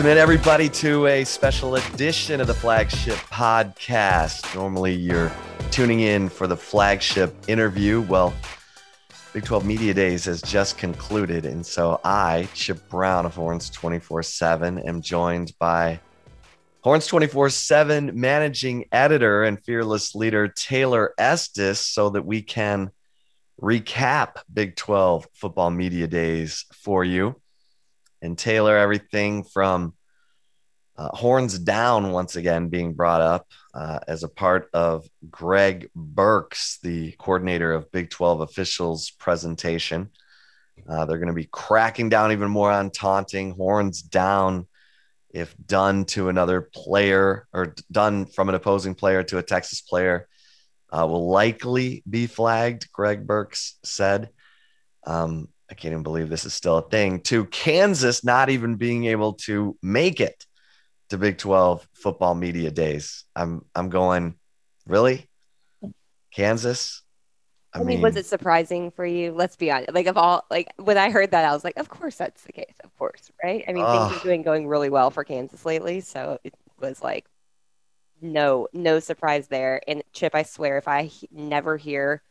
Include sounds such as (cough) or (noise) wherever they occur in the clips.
Welcome in, everybody, to a special edition of the Flagship Podcast. Normally, you're tuning in for the flagship interview. Well, Big 12 Media Days has just concluded. And so I, Chip Brown of Horns 24 7, am joined by Horns 24 7 managing editor and fearless leader Taylor Estes so that we can recap Big 12 football media days for you and Taylor everything from uh, horns down once again being brought up uh, as a part of Greg Burks, the coordinator of Big 12 officials presentation. Uh, they're going to be cracking down even more on taunting, horns down if done to another player or done from an opposing player to a Texas player. Uh, will likely be flagged, Greg Burks said. Um, I can't even believe this is still a thing. To Kansas not even being able to make it to Big 12 football media days. I'm I'm going, really? Kansas? I, I mean, mean, was it surprising for you? Let's be honest. Like, of all, like, when I heard that, I was like, of course that's the case. Of course, right? I mean, things are doing going really well for Kansas lately. So it was like, no, no surprise there. And Chip, I swear, if I he- never hear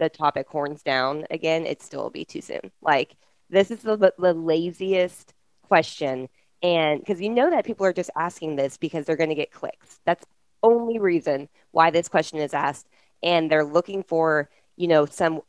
the topic horns down again, it still will be too soon. Like, this is the, the laziest question and because you know that people are just asking this because they're going to get clicks. That's only reason why this question is asked. And they're looking for, you know, some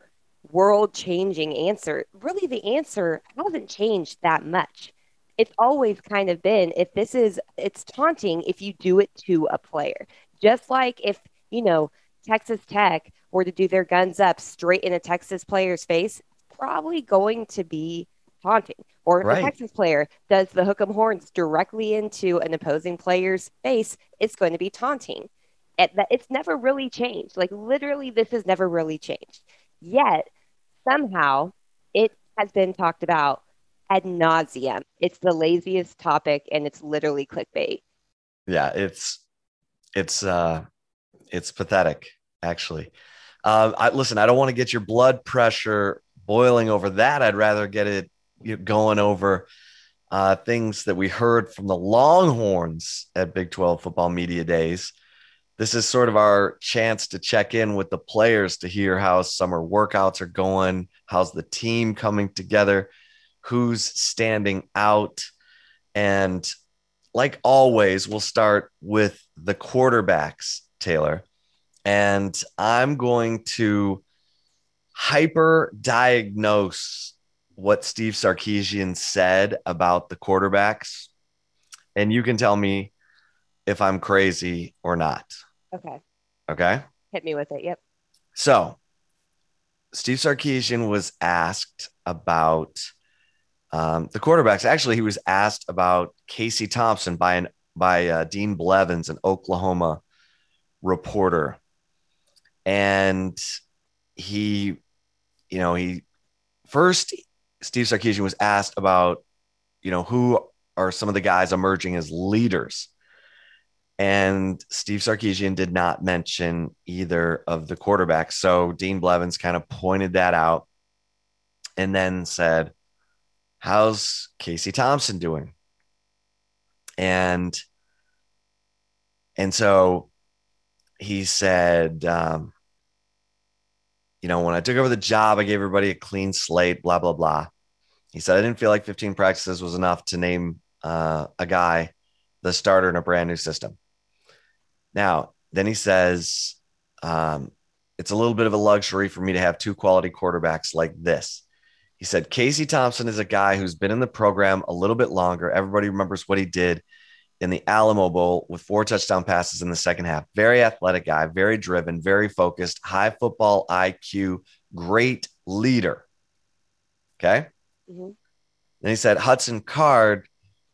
world changing answer. Really, the answer hasn't changed that much. It's always kind of been if this is, it's taunting if you do it to a player. Just like if, you know, Texas Tech were to do their guns up straight in a Texas player's face, probably going to be taunting. Or if right. a Texas player does the hook 'em horns directly into an opposing player's face, it's going to be taunting. It's never really changed. Like literally, this has never really changed. Yet somehow it has been talked about ad nauseum. It's the laziest topic, and it's literally clickbait. Yeah, it's it's uh it's pathetic, actually. Uh, I, listen, I don't want to get your blood pressure boiling over that. I'd rather get it going over uh, things that we heard from the Longhorns at Big 12 football media days. This is sort of our chance to check in with the players to hear how summer workouts are going, how's the team coming together, who's standing out. And like always, we'll start with the quarterbacks, Taylor. And I'm going to hyper diagnose what Steve Sarkisian said about the quarterbacks, and you can tell me if I'm crazy or not. Okay. Okay. Hit me with it. Yep. So, Steve Sarkisian was asked about um, the quarterbacks. Actually, he was asked about Casey Thompson by an by uh, Dean Blevins, an Oklahoma reporter, and he, you know, he first Steve Sarkisian was asked about, you know, who are some of the guys emerging as leaders. And Steve Sarkisian did not mention either of the quarterbacks. So Dean Blevins kind of pointed that out and then said, How's Casey Thompson doing? And and so he said, um, you know, when I took over the job, I gave everybody a clean slate, blah, blah, blah. He said, I didn't feel like 15 practices was enough to name uh, a guy the starter in a brand new system. Now, then he says, um, it's a little bit of a luxury for me to have two quality quarterbacks like this. He said, Casey Thompson is a guy who's been in the program a little bit longer. Everybody remembers what he did in the Alamo Bowl with four touchdown passes in the second half. Very athletic guy, very driven, very focused, high football IQ, great leader. Okay. Mm-hmm. And he said Hudson Card,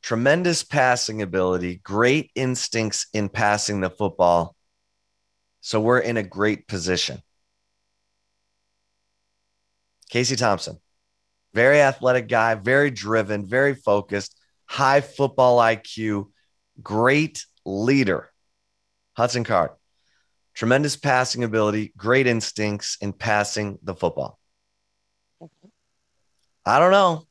tremendous passing ability, great instincts in passing the football. So we're in a great position. Casey Thompson, very athletic guy, very driven, very focused, high football IQ, great leader. Hudson Card, tremendous passing ability, great instincts in passing the football. I don't know.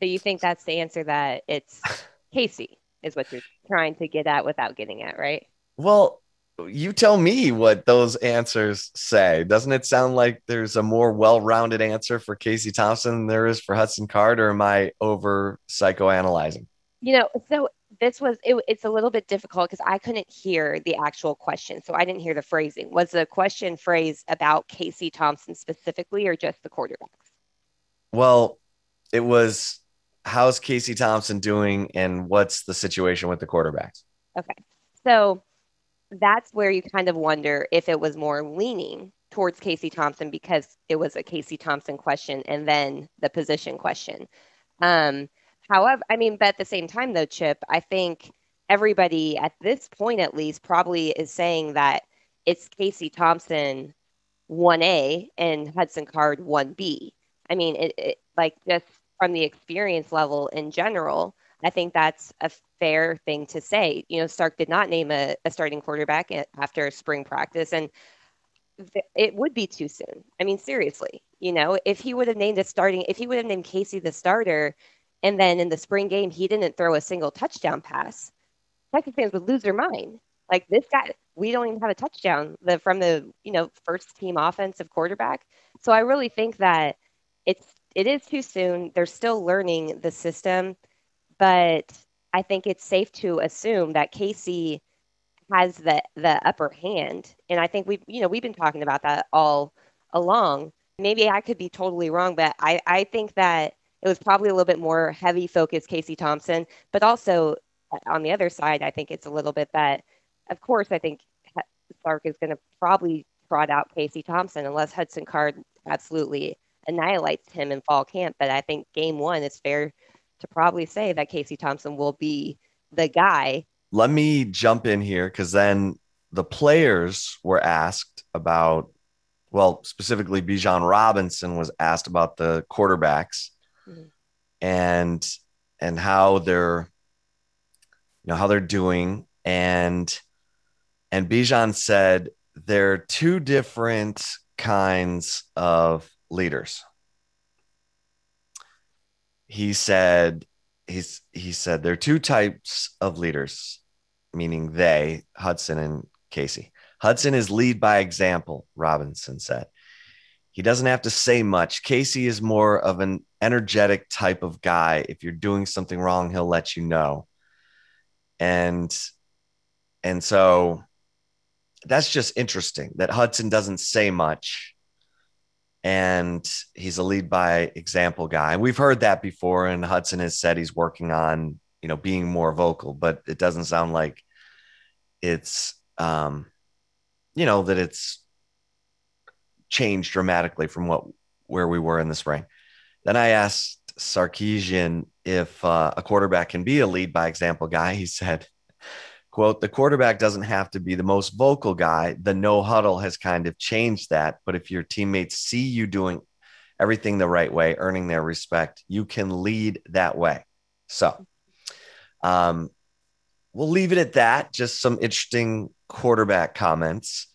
So you think that's the answer that it's (laughs) Casey is what you're trying to get at without getting at, right? Well, you tell me what those answers say. Doesn't it sound like there's a more well-rounded answer for Casey Thompson than there is for Hudson Card, or am I over psychoanalyzing? You know, so this was it, it's a little bit difficult because I couldn't hear the actual question, so I didn't hear the phrasing. Was the question phrased about Casey Thompson specifically, or just the quarterbacks? Well, it was how's Casey Thompson doing, and what's the situation with the quarterbacks? Okay, so that's where you kind of wonder if it was more leaning towards Casey Thompson because it was a Casey Thompson question and then the position question. Um, however, I mean, but at the same time, though, Chip, I think everybody at this point, at least, probably is saying that it's Casey Thompson 1A and Hudson Card 1B. I mean, it, it like just from the experience level in general, I think that's a fair thing to say. You know, Sark did not name a, a starting quarterback after spring practice, and th- it would be too soon. I mean, seriously, you know, if he would have named a starting, if he would have named Casey the starter, and then in the spring game he didn't throw a single touchdown pass, Texas fans would lose their mind. Like this guy, we don't even have a touchdown the, from the you know first team offensive quarterback. So I really think that it's it is too soon. They're still learning the system but I think it's safe to assume that Casey has the the upper hand, and I think we've you know we've been talking about that all along. Maybe I could be totally wrong, but I I think that it was probably a little bit more heavy focus Casey Thompson, but also uh, on the other side, I think it's a little bit that, of course, I think Sark is going to probably trot out Casey Thompson unless Hudson Card absolutely annihilates him in fall camp. But I think game one is fair to probably say that Casey Thompson will be the guy. Let me jump in here because then the players were asked about, well, specifically Bijan Robinson was asked about the quarterbacks mm-hmm. and and how they're you know how they're doing and and Bijan said there are two different kinds of leaders he said he's he said there are two types of leaders, meaning they, Hudson and Casey. Hudson is lead by example, Robinson said. He doesn't have to say much. Casey is more of an energetic type of guy. If you're doing something wrong, he'll let you know. And and so that's just interesting that Hudson doesn't say much and he's a lead by example guy. We've heard that before. And Hudson has said he's working on, you know, being more vocal, but it doesn't sound like it's, um, you know, that it's changed dramatically from what where we were in the spring. Then I asked Sarkisian if uh, a quarterback can be a lead by example guy. He said, quote, the quarterback doesn't have to be the most vocal guy. The no huddle has kind of changed that. But if your teammates see you doing everything the right way, earning their respect, you can lead that way. So, um, we'll leave it at that. Just some interesting quarterback comments.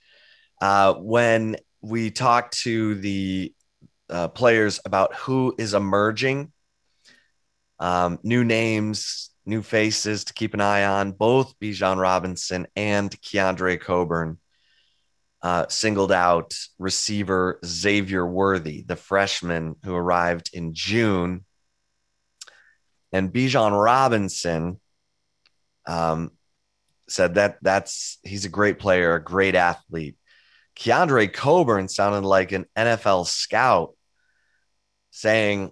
Uh, when we talked to the uh, players about who is emerging, um, new names, new faces to keep an eye on. Both Bijan Robinson and Keondre Coburn uh, singled out receiver Xavier Worthy, the freshman who arrived in June. And Bijan Robinson um, said that that's he's a great player, a great athlete. Keondre Coburn sounded like an NFL scout saying,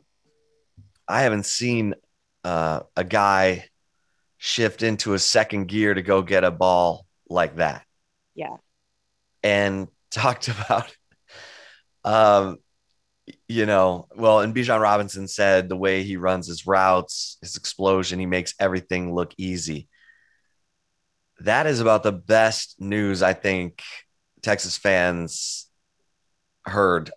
I haven't seen uh, a guy shift into a second gear to go get a ball like that. Yeah. And (laughs) talked about, um, you know, well, and Bijan Robinson said the way he runs his routes, his explosion, he makes everything look easy. That is about the best news I think Texas fans heard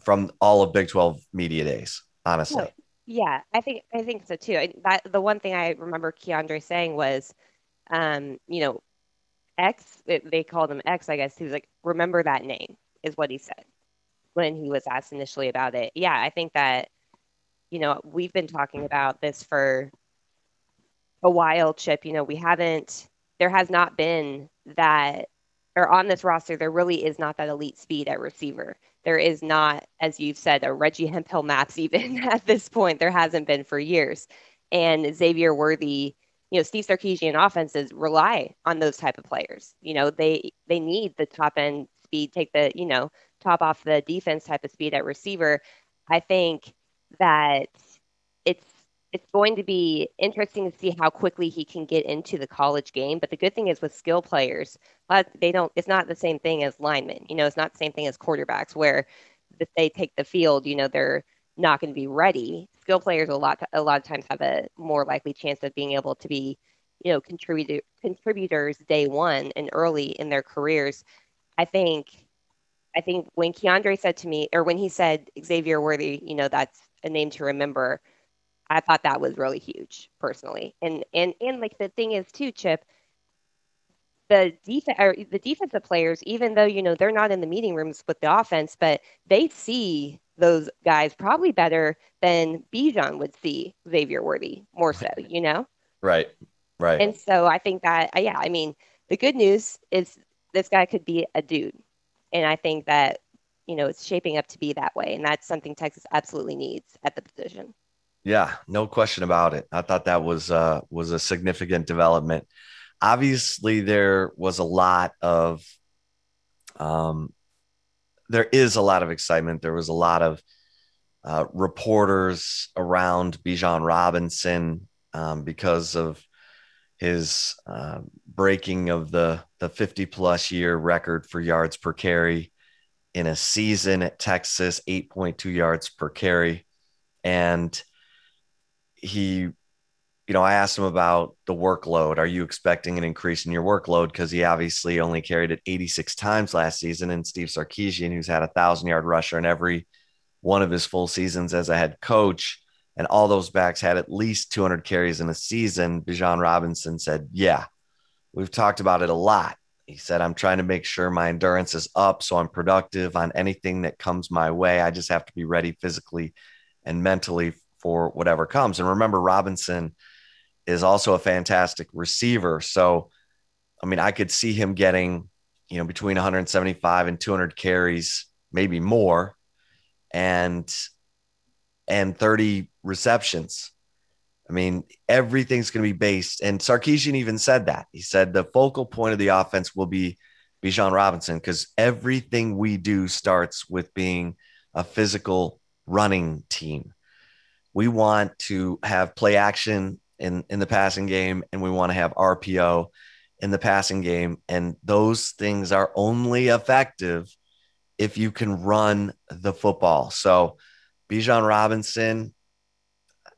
from all of Big 12 media days, honestly. Yeah, I think I think so too. that the one thing I remember Keondre saying was, um, you know, X. They called him X, I guess. He was like, "Remember that name," is what he said when he was asked initially about it. Yeah, I think that, you know, we've been talking about this for a while, Chip. You know, we haven't, there has not been that, or on this roster, there really is not that elite speed at receiver. There is not, as you've said, a Reggie Hemphill maps (laughs) even at this point. There hasn't been for years. And Xavier Worthy, you know, Steve Sarkisian offenses rely on those type of players. You know, they they need the top end speed, take the, you know, top off the defense type of speed at receiver. I think that it's it's going to be interesting to see how quickly he can get into the college game. But the good thing is with skill players, uh, they don't. It's not the same thing as linemen. You know, it's not the same thing as quarterbacks where if they take the field, you know, they're not going to be ready. Skill players a lot a lot of times have a more likely chance of being able to be, you know, contributor contributors day one and early in their careers. I think I think when Keondre said to me, or when he said Xavier Worthy, you know, that's a name to remember. I thought that was really huge personally. And and and like the thing is too, Chip, the defense or the defensive players, even though you know they're not in the meeting rooms with the offense, but they see those guys probably better than Bijan would see Xavier Worthy more so, you know? Right. Right. And so I think that uh, yeah, I mean, the good news is this guy could be a dude. And I think that, you know, it's shaping up to be that way. And that's something Texas absolutely needs at the position. Yeah, no question about it. I thought that was uh, was a significant development. Obviously, there was a lot of, um, there is a lot of excitement. There was a lot of uh, reporters around Bijan Robinson um, because of his uh, breaking of the the 50 plus year record for yards per carry in a season at Texas, 8.2 yards per carry, and he, you know, I asked him about the workload. Are you expecting an increase in your workload? Because he obviously only carried it 86 times last season. And Steve Sarkisian, who's had a thousand yard rusher in every one of his full seasons as a head coach, and all those backs had at least 200 carries in a season. Bijan Robinson said, Yeah, we've talked about it a lot. He said, I'm trying to make sure my endurance is up so I'm productive on anything that comes my way. I just have to be ready physically and mentally for whatever comes. And remember, Robinson is also a fantastic receiver. So, I mean, I could see him getting, you know, between 175 and 200 carries, maybe more, and and 30 receptions. I mean, everything's going to be based. And Sarkisian even said that. He said the focal point of the offense will be Bijan Robinson because everything we do starts with being a physical running team we want to have play action in in the passing game and we want to have RPO in the passing game and those things are only effective if you can run the football. So Bijan Robinson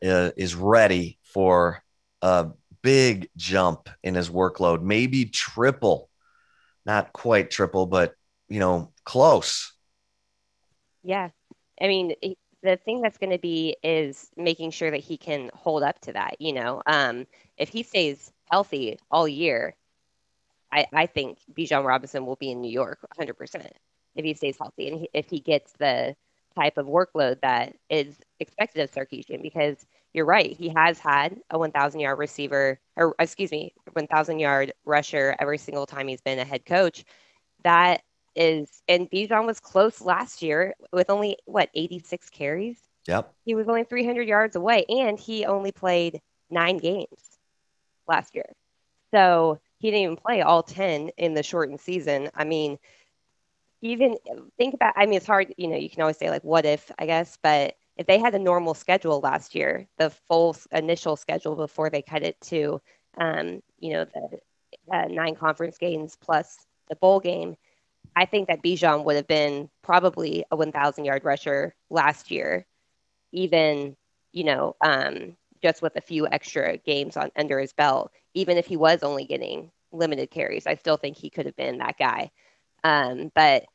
uh, is ready for a big jump in his workload, maybe triple, not quite triple, but you know, close. Yeah. I mean, the thing that's going to be is making sure that he can hold up to that. You know, um, if he stays healthy all year, I, I think Bijan Robinson will be in New York 100% if he stays healthy and he, if he gets the type of workload that is expected of Sarkisian. Because you're right, he has had a 1,000 yard receiver, or excuse me, 1,000 yard rusher every single time he's been a head coach. That is, and Bijan was close last year with only what 86 carries. Yep. He was only 300 yards away, and he only played nine games last year. So he didn't even play all 10 in the shortened season. I mean, even think about, I mean, it's hard, you know, you can always say, like, what if, I guess, but if they had a normal schedule last year, the full initial schedule before they cut it to, um, you know, the uh, nine conference games plus the bowl game, I think that Bijan would have been probably a 1,000 yard rusher last year, even, you know, um, just with a few extra games on under his belt. Even if he was only getting limited carries, I still think he could have been that guy. Um, but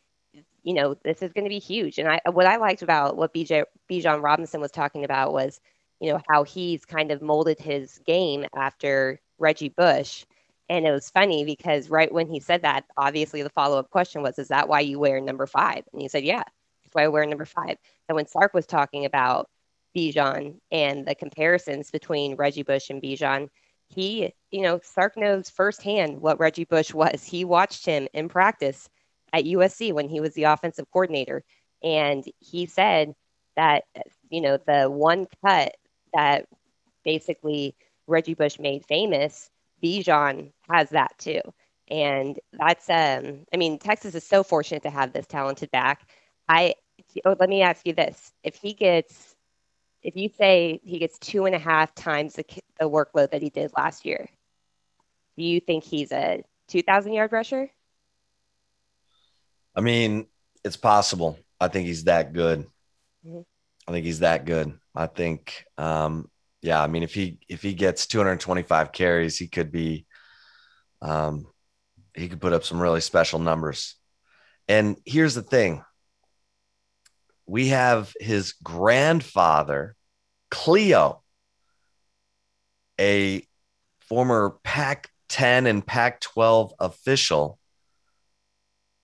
you know, this is going to be huge. And I, what I liked about what BJ Bijan Robinson was talking about was, you know, how he's kind of molded his game after Reggie Bush and it was funny because right when he said that, obviously the follow up question was, Is that why you wear number five? And he said, Yeah, that's why I wear number five. And when Sark was talking about Bijan and the comparisons between Reggie Bush and Bijan, he, you know, Sark knows firsthand what Reggie Bush was. He watched him in practice at USC when he was the offensive coordinator. And he said that, you know, the one cut that basically Reggie Bush made famous, Bijan has that too. And that's, um, I mean, Texas is so fortunate to have this talented back. I, oh, let me ask you this. If he gets, if you say he gets two and a half times the, the workload that he did last year, do you think he's a 2,000 yard rusher? I mean, it's possible. I think he's that good. Mm-hmm. I think he's that good. I think, um, yeah. I mean, if he if he gets 225 carries, he could be, um, he could put up some really special numbers. And here's the thing: we have his grandfather, Cleo, a former Pac 10 and Pac 12 official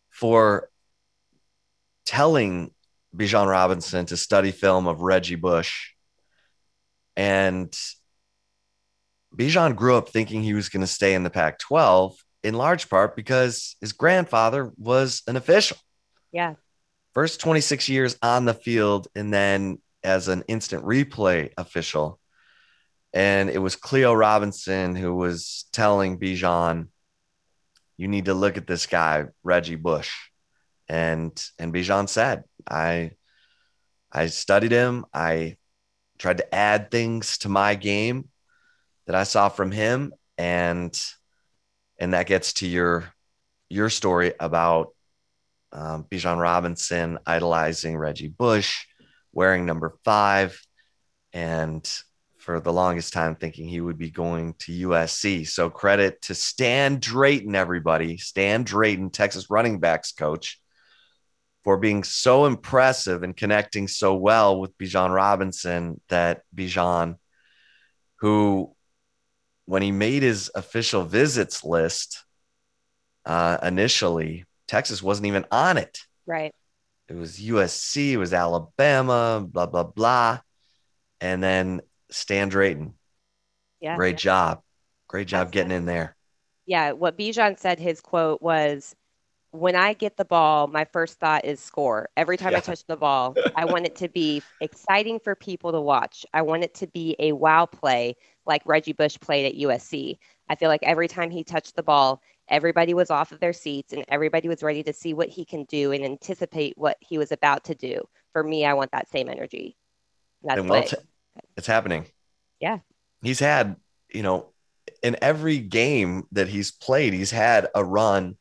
for telling Bijan Robinson to study film of Reggie Bush. And Bijan grew up thinking he was going to stay in the Pac 12 in large part because his grandfather was an official. Yeah. First 26 years on the field and then as an instant replay official. And it was Cleo Robinson who was telling Bijan, you need to look at this guy, Reggie Bush. And and Bijan said, I I studied him. I tried to add things to my game that I saw from him. And and that gets to your your story about um, Bijan Robinson idolizing Reggie Bush, wearing number five, and for the longest time thinking he would be going to USC. So credit to Stan Drayton, everybody. Stan Drayton, Texas running backs coach, for being so impressive and connecting so well with Bijan Robinson that Bijan, who when he made his official visits list uh, initially, Texas wasn't even on it. Right. It was USC, it was Alabama, blah, blah, blah. And then Stan Drayton. Yeah. Great yeah. job. Great job That's getting in there. Yeah. What Bijan said, his quote was, when I get the ball, my first thought is score. Every time yeah. I touch the ball, I want it to be exciting for people to watch. I want it to be a wow play like Reggie Bush played at USC. I feel like every time he touched the ball, everybody was off of their seats and everybody was ready to see what he can do and anticipate what he was about to do. For me, I want that same energy. That's well, what it's happening. Yeah. He's had, you know, in every game that he's played, he's had a run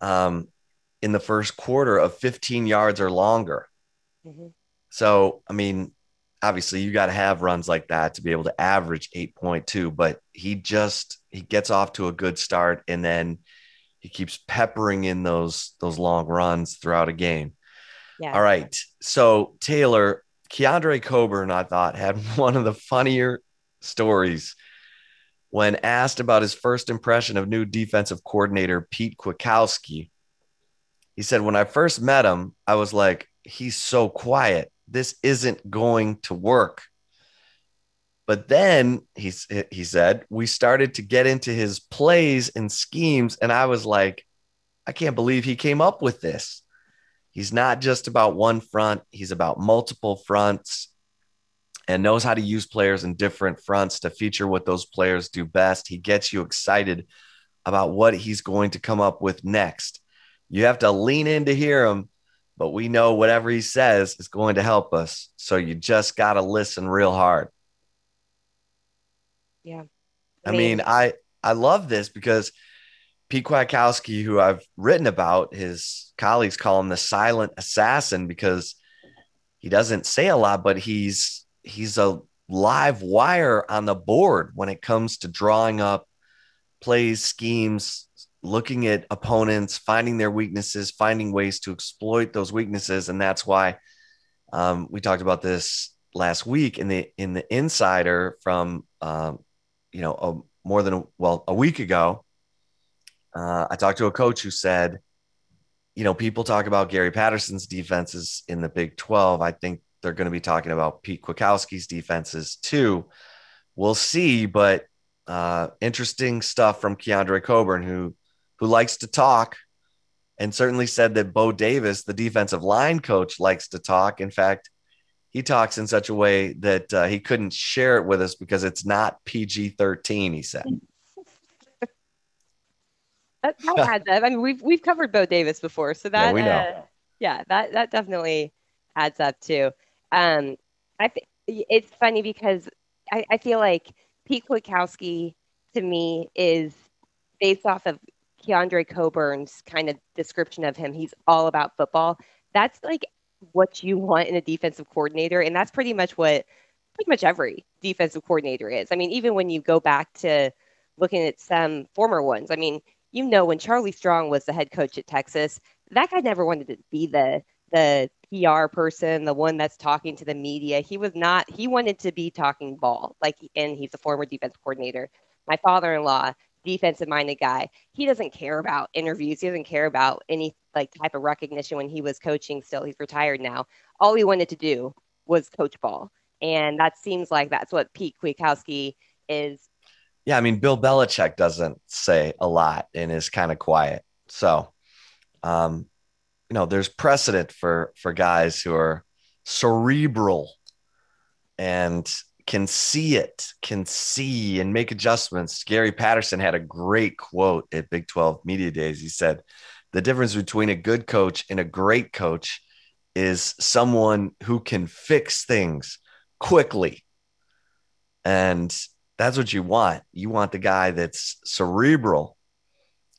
um, in the first quarter of 15 yards or longer. Mm-hmm. So, I mean, obviously you got to have runs like that to be able to average 8.2, but he just he gets off to a good start and then he keeps peppering in those those long runs throughout a game. Yeah. All right. So, Taylor, Keondre Coburn, I thought, had (laughs) one of the funnier stories when asked about his first impression of new defensive coordinator Pete Kwiatkowski. He said, When I first met him, I was like, he's so quiet. This isn't going to work. But then he, he said, we started to get into his plays and schemes. And I was like, I can't believe he came up with this. He's not just about one front, he's about multiple fronts and knows how to use players in different fronts to feature what those players do best. He gets you excited about what he's going to come up with next. You have to lean in to hear him, but we know whatever he says is going to help us. So you just got to listen real hard. Yeah. I mean, I I love this because Pete Kwiatkowski, who I've written about, his colleagues call him the silent assassin because he doesn't say a lot, but he's he's a live wire on the board when it comes to drawing up plays, schemes, looking at opponents, finding their weaknesses, finding ways to exploit those weaknesses, and that's why um, we talked about this last week in the in the insider from um, you know a, more than a, well a week ago uh, I talked to a coach who said, you know, people talk about Gary Patterson's defenses in the Big 12. I think they're going to be talking about Pete Kwiatkowski's defenses too. We'll see, but uh, interesting stuff from Keondre Coburn, who who likes to talk, and certainly said that Bo Davis, the defensive line coach, likes to talk. In fact, he talks in such a way that uh, he couldn't share it with us because it's not PG thirteen. He said. (laughs) that, that adds up. I mean, we've we've covered Bo Davis before, so that yeah. Uh, yeah, that that definitely adds up too. Um, I think it's funny because I, I feel like Pete Kwiatkowski to me is based off of Keondre Coburn's kind of description of him. He's all about football. That's like what you want in a defensive coordinator, and that's pretty much what pretty much every defensive coordinator is. I mean, even when you go back to looking at some former ones, I mean, you know, when Charlie Strong was the head coach at Texas, that guy never wanted to be the the PR person, the one that's talking to the media. He was not, he wanted to be talking ball, like, and he's a former defense coordinator. My father in law, defensive minded guy, he doesn't care about interviews. He doesn't care about any like type of recognition when he was coaching still. He's retired now. All he wanted to do was coach ball. And that seems like that's what Pete Kwiatkowski is. Yeah. I mean, Bill Belichick doesn't say a lot and is kind of quiet. So, um, you know, there's precedent for for guys who are cerebral and can see it, can see and make adjustments. Gary Patterson had a great quote at Big 12 Media Days. He said, The difference between a good coach and a great coach is someone who can fix things quickly. And that's what you want. You want the guy that's cerebral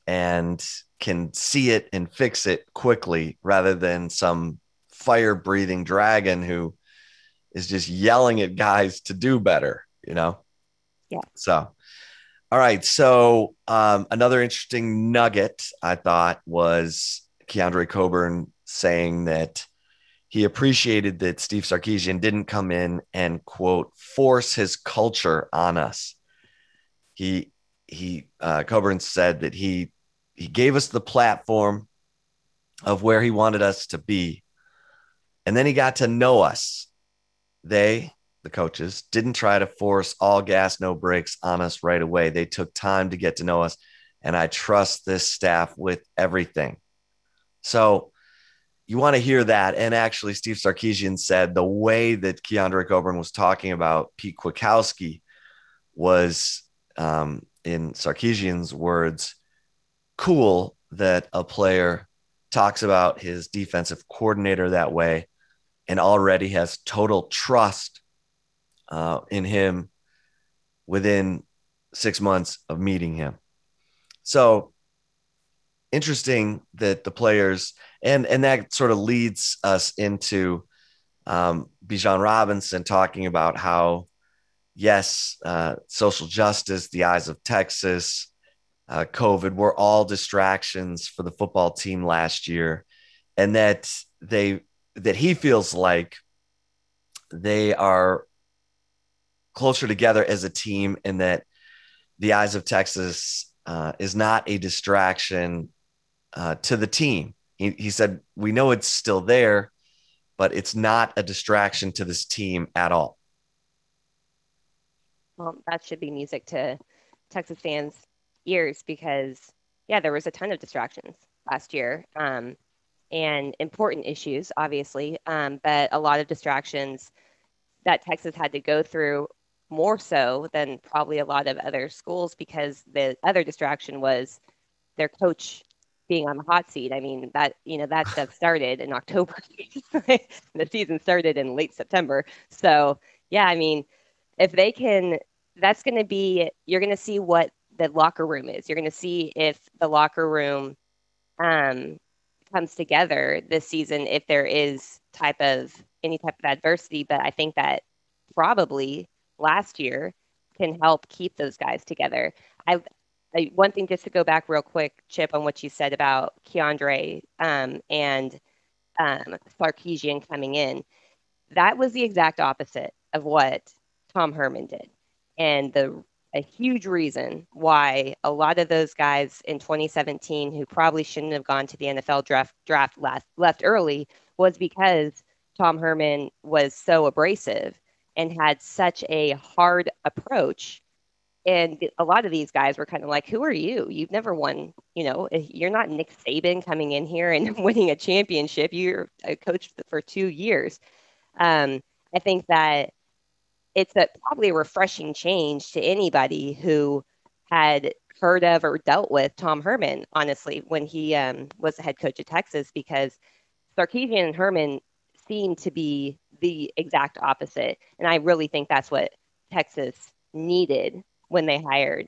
and can see it and fix it quickly rather than some fire breathing dragon who is just yelling at guys to do better, you know? Yeah. So, all right. So, um, another interesting nugget I thought was Keondre Coburn saying that he appreciated that Steve Sarkisian didn't come in and quote force his culture on us. He he uh, Coburn said that he he gave us the platform of where he wanted us to be. And then he got to know us. They, the coaches, didn't try to force all gas, no brakes on us right away. They took time to get to know us. And I trust this staff with everything. So you want to hear that. And actually, Steve Sarkisian said the way that Keondre Coburn was talking about Pete Kwiatkowski was, um, in Sarkisian's words, cool that a player talks about his defensive coordinator that way and already has total trust uh, in him within six months of meeting him. So interesting that the players and and that sort of leads us into um, Bijan Robinson talking about how yes, uh, social justice, the eyes of Texas, uh, COVID were all distractions for the football team last year, and that they that he feels like they are closer together as a team, and that the eyes of Texas uh, is not a distraction uh, to the team. He, he said, "We know it's still there, but it's not a distraction to this team at all." Well, that should be music to Texas fans years because yeah, there was a ton of distractions last year. Um, and important issues, obviously, um, but a lot of distractions that Texas had to go through more so than probably a lot of other schools because the other distraction was their coach being on the hot seat. I mean, that, you know, that stuff (laughs) started in October. (laughs) the season started in late September. So, yeah, I mean, if they can, that's going to be, you're going to see what the locker room is. You're going to see if the locker room um, comes together this season if there is type of any type of adversity. But I think that probably last year can help keep those guys together. I, I one thing just to go back real quick, Chip, on what you said about Keondre um, and um, Sarkisian coming in. That was the exact opposite of what Tom Herman did. And the a huge reason why a lot of those guys in 2017 who probably shouldn't have gone to the NFL draft draft last, left early was because Tom Herman was so abrasive and had such a hard approach and a lot of these guys were kind of like, "Who are you? You've never won. You know, you're not Nick Saban coming in here and (laughs) winning a championship. You're a coach for two years." Um, I think that it's a, probably a refreshing change to anybody who had heard of or dealt with Tom Herman, honestly, when he um, was the head coach of Texas, because Sarkisian and Herman seem to be the exact opposite. And I really think that's what Texas needed when they hired,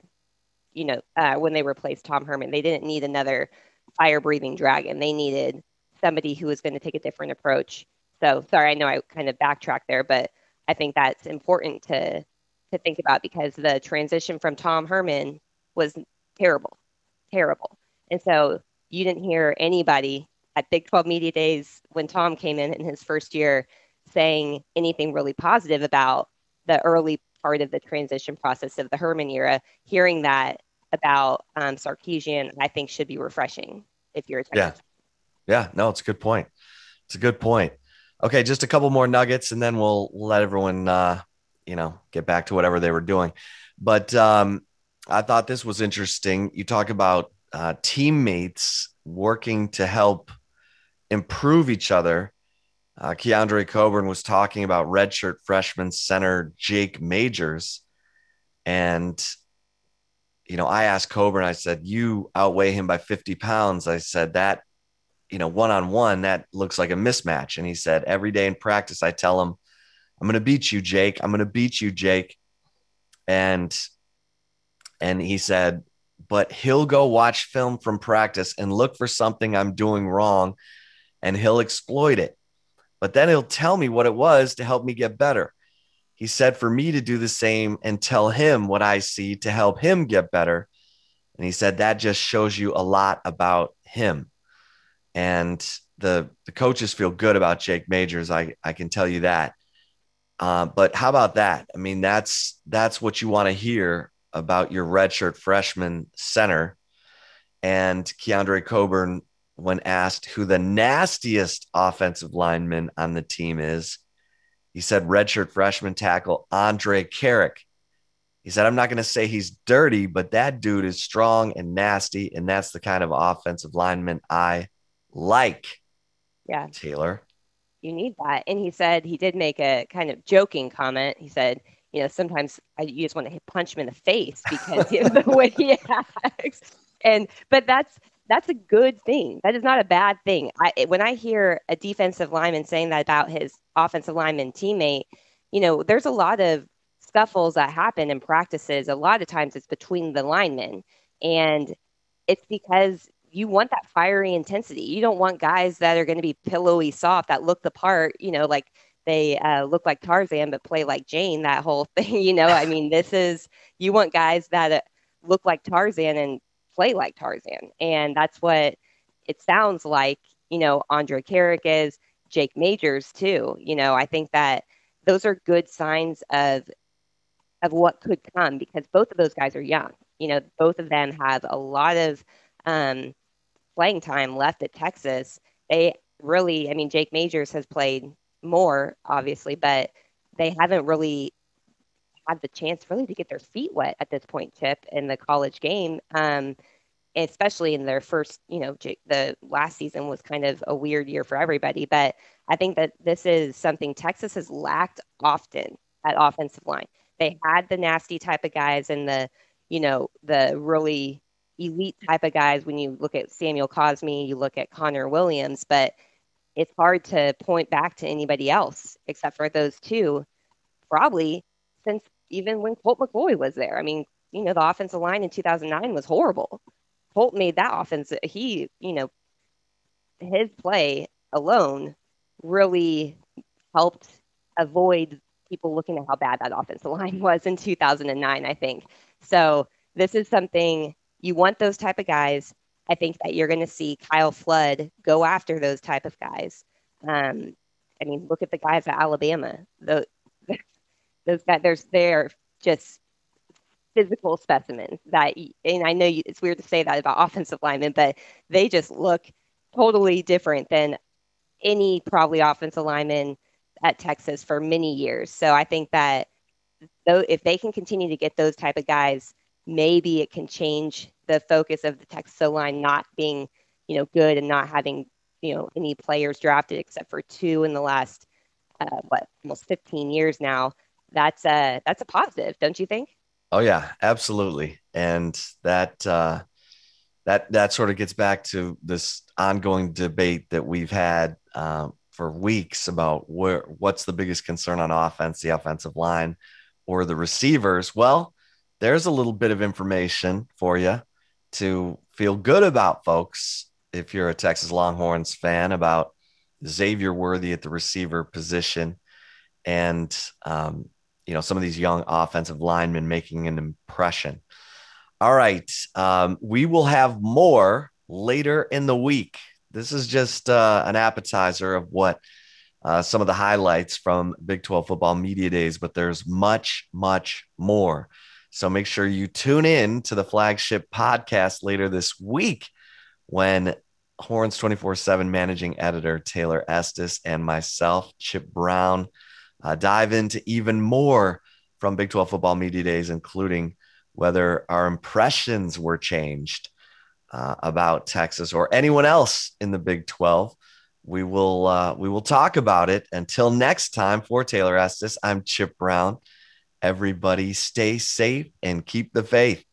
you know, uh, when they replaced Tom Herman. They didn't need another fire breathing dragon. They needed somebody who was going to take a different approach. So sorry, I know I kind of backtracked there, but I think that's important to to think about because the transition from Tom Herman was terrible, terrible. And so you didn't hear anybody at Big 12 Media Days when Tom came in in his first year saying anything really positive about the early part of the transition process of the Herman era. Hearing that about um, Sarkisian, I think should be refreshing if you're a. Yeah. Yeah. No, it's a good point. It's a good point. Okay, just a couple more nuggets, and then we'll, let everyone, uh, you know, get back to whatever they were doing. But um, I thought this was interesting. You talk about uh, teammates working to help improve each other. Uh, Keondre Coburn was talking about redshirt freshman center Jake Majors. And, you know, I asked Coburn, I said, You outweigh him by 50 pounds. I said, That you know, one on one, that looks like a mismatch. And he said, every day in practice, I tell him, I'm going to beat you, Jake. I'm going to beat you, Jake. And, and he said, but he'll go watch film from practice and look for something I'm doing wrong and he'll exploit it. But then he'll tell me what it was to help me get better. He said for me to do the same and tell him what I see to help him get better. And he said that just shows you a lot about him and the the coaches feel good about Jake Majors. I I can tell you that. Uh, but how about that? I mean, that's that's what you want to hear about your redshirt freshman center. And Keondre Coburn, when asked who the nastiest offensive lineman on the team is, he said redshirt freshman tackle Andrej Karic. He said, I'm not going to say he's dirty, but that dude is strong and nasty. And that's the kind of offensive lineman I like. Yeah. Taylor. You need that. And he said he did make a kind of joking comment. He said, you know, sometimes I, you just want to punch him in the face because of the (laughs) way he acts. And but that's that's a good thing. That is not a bad thing. I when I hear a defensive lineman saying that about his offensive lineman teammate, you know, there's a lot of scuffles that happen in practices. A lot of times it's between the linemen. And it's because you want that fiery intensity. You don't want guys that are going to be pillowy soft that look the part, you know, like they uh, look like Tarzan but play like Jane, that whole (laughs) thing, you know. I mean, this is you want guys that uh, look like Tarzan and play like Tarzan. And that's what it sounds like, you know, Andrej Karic is, Jake Majors too. You know, I think that those are good signs of of what could come because both of those guys are young. You know, both of them have a lot of um, playing time left at Texas, they really, I mean, Jake Majors has played more, obviously, but they haven't really had the chance really to get their feet wet at this point, Chip, in the college game. Um, especially in their first, you know, the last season was kind of a weird year for everybody. But I think that this is something Texas has lacked often at offensive line. They had the nasty type of guys and the, you know, the really elite type of guys when you look at Samuel Cosmi, you look at Connor Williams, but it's hard to point back to anybody else except for those two, probably since even when Colt McCoy was there. I mean, you know, the offensive line in 2009 was horrible. Colt made that offense. He, you know, his play alone really helped avoid people looking at how bad that offensive line (laughs) was in 2009, I think. So this is something you want those type of guys. I think that you're going to see Kyle Flood go after those type of guys. Um, I mean, look at the guys at Alabama. The, (laughs) those guys, there's they're just physical specimens that, and I know you, it's weird to say that about (laughs) offensive linemen, but they just look totally different than any probably offensive lineman at Texas for many years. So I think that though if they can continue to get those type of guys, maybe it can change the focus of the Texas line not being, you know, good and not having, you know, any players drafted except for two in the last uh, what almost 15 years now. That's a that's a positive, don't you think? Oh yeah, absolutely. And that uh, that that sort of gets back to this ongoing debate that we've had um, for weeks about where what's the biggest concern on offense, the offensive line or the receivers. Well, there's a little bit of information for you to feel good about, folks. If you're a Texas Longhorns fan, about Xavier Worthy at the receiver position, and um, you know some of these young offensive linemen making an impression. All right, um, we will have more later in the week. This is just uh, an appetizer of what uh, some of the highlights from Big 12 football media days, but there's much, much more. So make sure you tune in to the flagship podcast later this week when Horns 24 7 managing editor Taylor Estes and myself, Chip Brown, uh, dive into even more from Big 12 football media days, including whether our impressions were changed uh, about Texas or anyone else in the Big 12. We will uh, we will talk about it. Until next time, for Taylor Estes, I'm Chip Brown. Everybody stay safe and keep the faith.